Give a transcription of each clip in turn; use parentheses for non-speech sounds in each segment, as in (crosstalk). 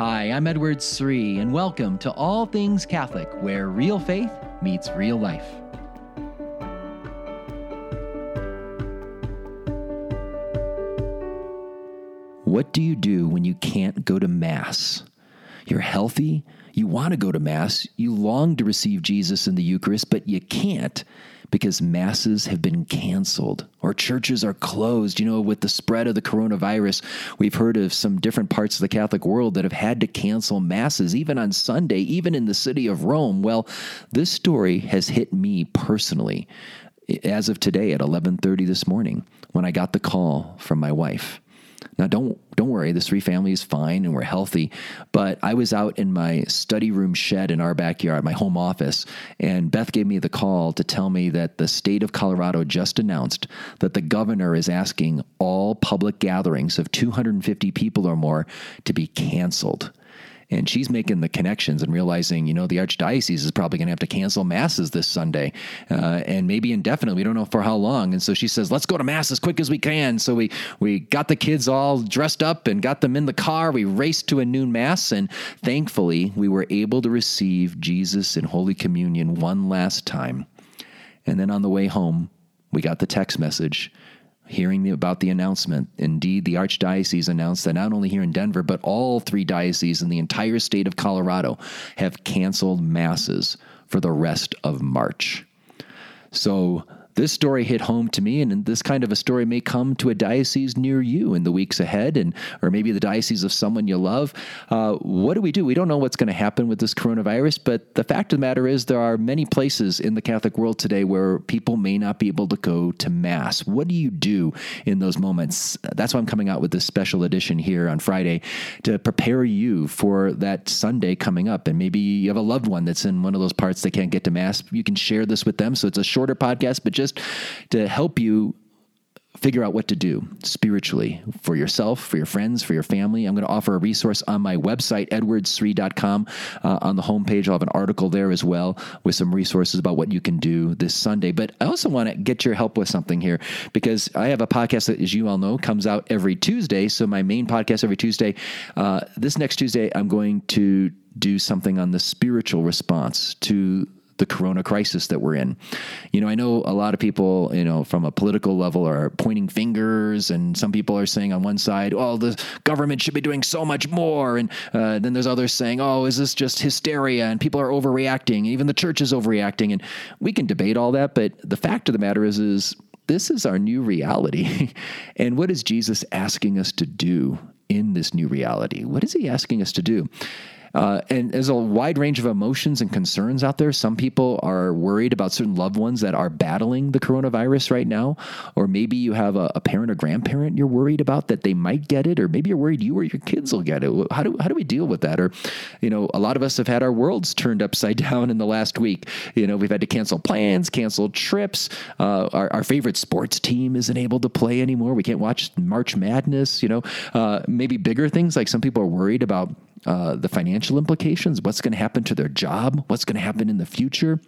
Hi, I'm Edward Sri, and welcome to All Things Catholic, where real faith meets real life. What do you do when you can't go to Mass? You're healthy, you want to go to Mass, you long to receive Jesus in the Eucharist, but you can't because masses have been canceled or churches are closed. You know, with the spread of the coronavirus, we've heard of some different parts of the Catholic world that have had to cancel masses, even on Sunday, even in the city of Rome. Well, this story has hit me personally eh, as of today at 11:30 this morning when I got the call from my wife. Now don't don't worry, this Sri family is fine and we're healthy. But I was out in my study room shed in our backyard, my home office, and Beth gave me the call to tell me that the state of Colorado just announced that the governor is asking all public gatherings of 250 people or more to be canceled. And she's making the connections and realizing, you know, the archdiocese is probably going to have to cancel masses this Sunday, uh, and maybe indefinitely. We don't know for how long. And so she says, "Let's go to mass as quick as we can." So we we got the kids all dressed up and got them in the car. We raced to a noon mass, and thankfully, we were able to receive Jesus in Holy Communion one last time. And then on the way home, we got the text message hearing about the announcement. Indeed, the Archdiocese announced that not only here in Denver, but all three dioceses in the entire state of Colorado have canceled masses for the rest of March. So this story hit home to me, and this kind of a story may come to a diocese near you in the weeks ahead, and or maybe the diocese of someone you love. Uh, what do we do? We don't know what's going to happen with this coronavirus, but the fact of the matter is, there are many places in the Catholic world today where people may not be able to go to Mass. What do you do in those moments? That's why I'm coming out with this special edition here on Friday to prepare you for that Sunday coming up. And maybe you have a loved one that's in one of those parts that can't get to Mass. You can share this with them. So it's a shorter podcast, but just to help you figure out what to do spiritually for yourself, for your friends, for your family. I'm going to offer a resource on my website, edwardsri.com. Uh, on the homepage, I'll have an article there as well with some resources about what you can do this Sunday. But I also want to get your help with something here because I have a podcast that, as you all know, comes out every Tuesday. So my main podcast every Tuesday. Uh, this next Tuesday, I'm going to do something on the spiritual response to the corona crisis that we're in. You know, I know a lot of people, you know, from a political level are pointing fingers, and some people are saying on one side, oh, the government should be doing so much more. And uh, then there's others saying, oh, is this just hysteria? And people are overreacting. Even the church is overreacting. And we can debate all that. But the fact of the matter is, is this is our new reality. (laughs) and what is Jesus asking us to do in this new reality? What is he asking us to do? Uh, and there's a wide range of emotions and concerns out there. Some people are worried about certain loved ones that are battling the coronavirus right now, or maybe you have a, a, parent or grandparent you're worried about that they might get it, or maybe you're worried you or your kids will get it. How do how do we deal with that? Or, you know, a lot of us have had our worlds turned upside (laughs) down in the last week. You know, we've had to cancel plans, cancel trips. Uh, our, our favorite sports team isn't able to play anymore. We can't watch March Madness. You know, uh, maybe bigger things like some people are worried about uh, the financial implications, what's going to happen to their job, what's going to happen in the future.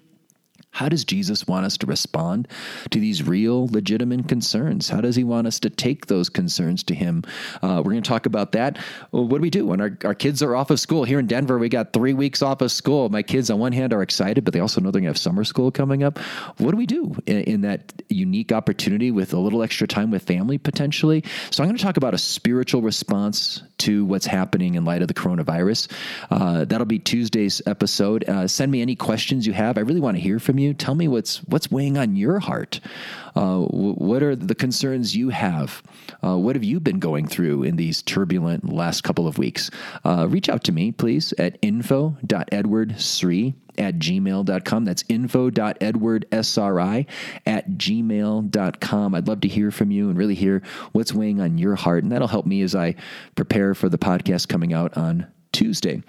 How does Jesus want us to respond to these real, legitimate concerns? How does he want us to take those concerns to him? Uh, we're going to talk about that. Well, what do we do when our, our kids are off of school? Here in Denver, we got three weeks off of school. My kids, on one hand, are excited, but they also know they're going to have summer school coming up. What do we do in, in that unique opportunity with a little extra time with family potentially? So, I'm going to talk about a spiritual response to what's happening in light of the coronavirus. Uh, that'll be Tuesday's episode. Uh, send me any questions you have. I really want to hear from you. Tell me what's what's weighing on your heart. Uh, what are the concerns you have? Uh, what have you been going through in these turbulent last couple of weeks? Uh, reach out to me, please, at info.edwardsri at gmail.com. That's info.edwardsri at gmail.com. I'd love to hear from you and really hear what's weighing on your heart. And that'll help me as I prepare for the podcast coming out on Tuesday.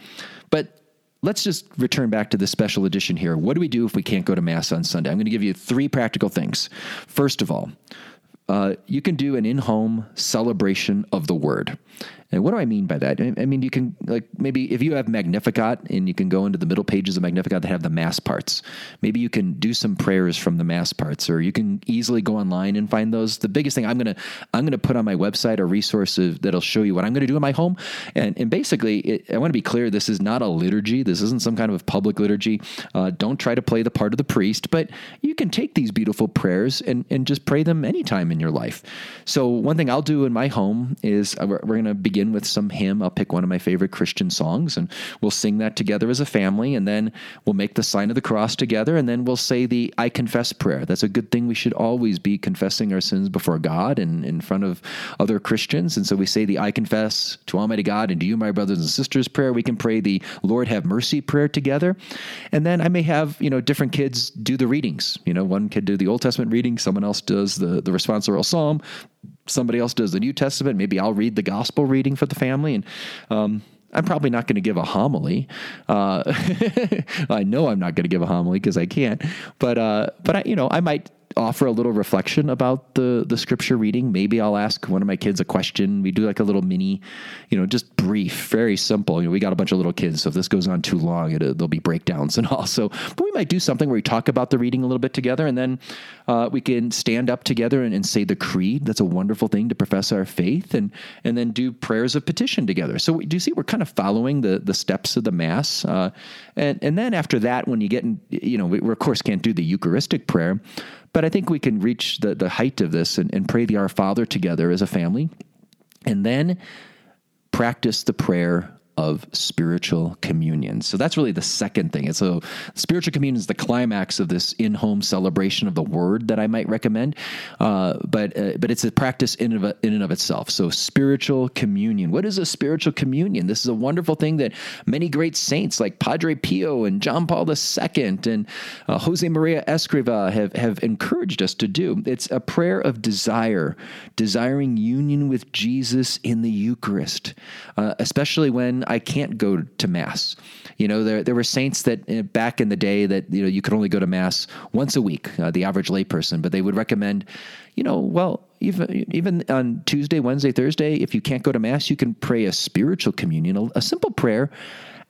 But let's just return back to the special edition here. What do we do if we can't go to Mass on Sunday? I'm going to give you three practical things. First of all, uh, you can do an in home celebration of the Word. And what do I mean by that? I mean, you can, like, maybe if you have Magnificat and you can go into the middle pages of Magnificat that have the Mass parts, maybe you can do some prayers from the Mass parts, or you can easily go online and find those. The biggest thing I'm going to, I'm going to put on my website a resource that'll show you what I'm going to do in my home. And, and basically, it, I want to be clear this is not a liturgy, this isn't some kind of public liturgy. Uh, don't try to play the part of the priest, but you can take these beautiful prayers and, and just pray them anytime in your life. So, one thing I'll do in my home is uh, we're, we're going to begin with some hymn. I'll pick one of my favorite Christian songs and we'll sing that together as a family. And then we'll make the sign of the cross together. And then we'll say the I confess prayer. That's a good thing. We should always be confessing our sins before God and in front of other Christians. And so we say the I confess to Almighty God and to you, my brothers and sisters prayer. We can pray the Lord have mercy prayer together. And then I may have, you know, different kids do the readings. You know, one kid do the Old Testament reading, someone else does the, the responsorial psalm, somebody else does the New Testament. Maybe I'll read the gospel reading for the family. And um, I'm probably not going to give a homily. Uh, (laughs) I know I'm not going to give a homily because I can't. But uh, but I, you know, I might offer a little reflection about the the scripture reading. Maybe I'll ask one of my kids a question. We do like a little mini, you know, just brief, very simple. You know, we got a bunch of little kids, so if this goes on too long, it, there'll be breakdowns and (laughs) all. So, but we might do something where we talk about the reading a little bit together, and then uh, we can stand up together and, and, say the creed. That's a wonderful thing to profess our faith, and and then do prayers of petition together. So, do you see we're kind of following the the steps of the mass, uh, and and then after that, when you get in, you know, we, we of course can't do the Eucharistic prayer. But I think we can reach the, the height of this and, and pray the Our Father together as a family, and then practice the prayer of spiritual communion. So that's really the second thing. And so spiritual communion is the climax of this in-home celebration of the word that I might recommend. Uh, but uh, but it's a practice in of, in and of itself. So spiritual communion. What is a spiritual communion? This is a wonderful thing that many great saints like Padre Pio and John Paul II and uh, Jose Maria Escriva have have encouraged us to do. It's a prayer of desire, desiring union with Jesus in the Eucharist, uh, especially when I can't go to mass. You know, there there were saints that uh, back in the day that you know you could only go to mass once a week, uh, the average layperson, but they would recommend, you know, well, even even on Tuesday, Wednesday, Thursday, if you can't go to mass, you can pray a spiritual communion, a, a simple prayer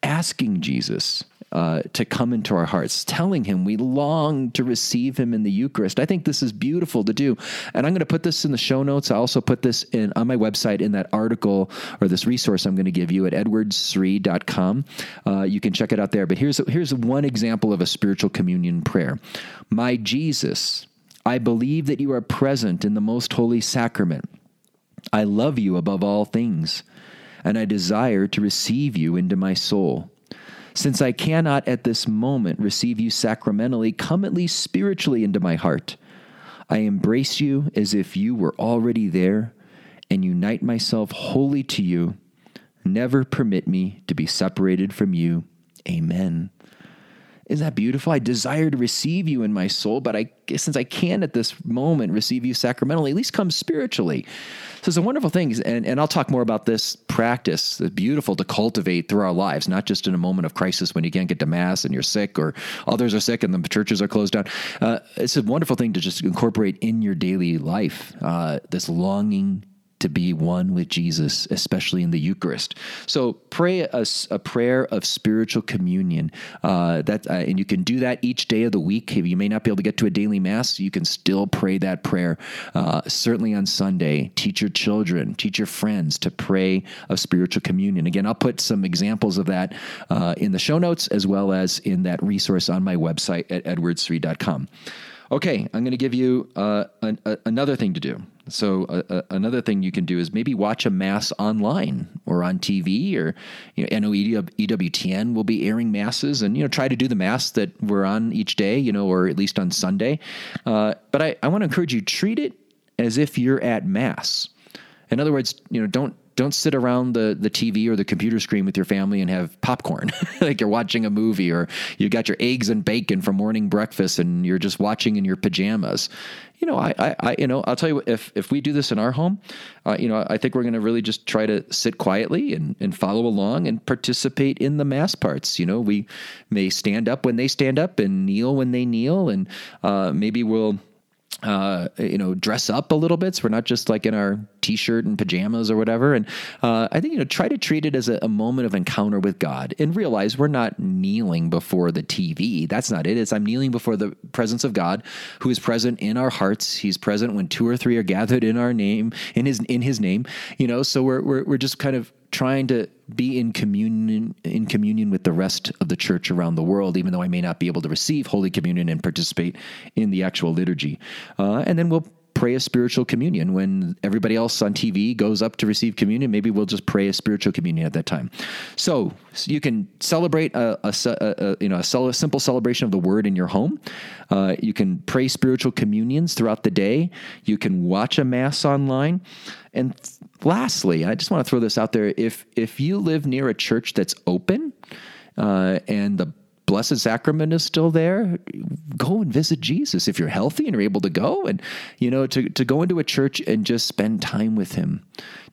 asking Jesus uh, to come into our hearts, telling him we long to receive him in the Eucharist. I think this is beautiful to do. And I'm going to put this in the show notes. I also put this in on my website in that article or this resource I'm going to give you at edwardsri.com. Uh, you can check it out there. But here's, here's one example of a spiritual communion prayer My Jesus, I believe that you are present in the most holy sacrament. I love you above all things, and I desire to receive you into my soul. Since I cannot at this moment receive you sacramentally, come at least spiritually into my heart. I embrace you as if you were already there and unite myself wholly to you. Never permit me to be separated from you. Amen. Isn't that beautiful? I desire to receive you in my soul, but I since I can at this moment receive you sacramentally, at least come spiritually. So it's a wonderful thing, and, and I'll talk more about this practice. It's beautiful to cultivate through our lives, not just in a moment of crisis when you can't get to mass and you're sick or others are sick and the churches are closed down. Uh, it's a wonderful thing to just incorporate in your daily life. Uh, this longing to be one with Jesus, especially in the Eucharist. So pray a, a prayer of spiritual communion. Uh, that uh, and you can do that each day of the week. If you may not be able to get to a daily mass, you can still pray that prayer. Uh, certainly on Sunday, teach your children, teach your friends to pray of spiritual communion. Again, I'll put some examples of that uh, in the show notes as well as in that resource on my website at edwardsri.com. Okay, I'm going to give you uh, an, a, another thing to do. So uh, uh, another thing you can do is maybe watch a mass online or on TV, or you know, I know EWTN will be airing masses, and you know try to do the mass that we're on each day, you know, or at least on Sunday. Uh, but I, I want to encourage you treat it as if you're at mass. In other words, you know, don't don't sit around the, the TV or the computer screen with your family and have popcorn (laughs) like you're watching a movie or you got your eggs and bacon for morning breakfast and you're just watching in your pajamas. You know, I, I, I you know, I'll tell you if if we do this in our home, uh, you know, I think we're going to really just try to sit quietly and and follow along and participate in the mass parts. You know, we may stand up when they stand up and kneel when they kneel, and uh, maybe we'll uh, you know, dress up a little bit. So we're not just like in our t-shirt and pajamas or whatever. And uh, I think you know, try to treat it as a, a, moment of encounter with God, and realize we're not kneeling before the TV. That's not it. It's I'm kneeling before the presence of God, who is present in our hearts. He's present when two or three are gathered in our name, in His in His name. You know, so we're we're, we're just kind of trying to be in communion in communion with the rest of the church around the world, even though I may not be able to receive Holy Communion and participate in the actual liturgy. Uh, and then we'll pray a spiritual communion when everybody else on TV goes up to receive communion. Maybe we'll just pray a spiritual communion at that time. So, so you can celebrate a, a, a, you know a simple celebration of the Word in your home. Uh, you can pray spiritual communions throughout the day. You can watch a mass online. And lastly, I just want to throw this out there: if if you live near a church that's open uh, and the Blessed Sacrament is still there, go and visit Jesus if you're healthy and are able to go. And, you know, to, to go into a church and just spend time with Him,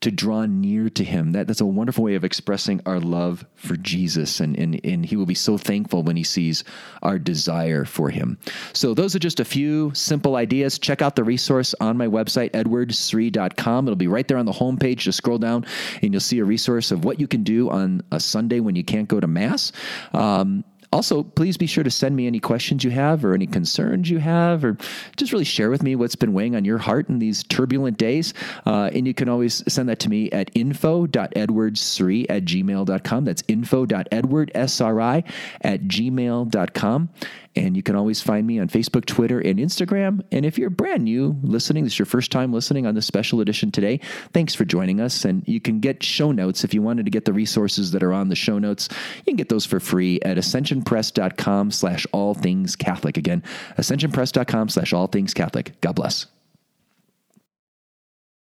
to draw near to Him. That, that's a wonderful way of expressing our love for Jesus. And, and, and He will be so thankful when He sees our desire for Him. So, those are just a few simple ideas. Check out the resource on my website, edwardsri.com. It'll be right there on the homepage. Just scroll down and you'll see a resource of what you can do on a Sunday when you can't go to Mass. Um, also, please be sure to send me any questions you have or any concerns you have, or just really share with me what's been weighing on your heart in these turbulent days. Uh, and you can always send that to me at info.edwardsri at gmail.com. That's info.edwardsri at gmail.com. And you can always find me on Facebook, Twitter, and Instagram. And if you're brand new listening, this is your first time listening on this special edition today, thanks for joining us. And you can get show notes if you wanted to get the resources that are on the show notes. You can get those for free at ascensionpress.com slash all things Catholic. Again, ascensionpress.com slash all things Catholic. God bless.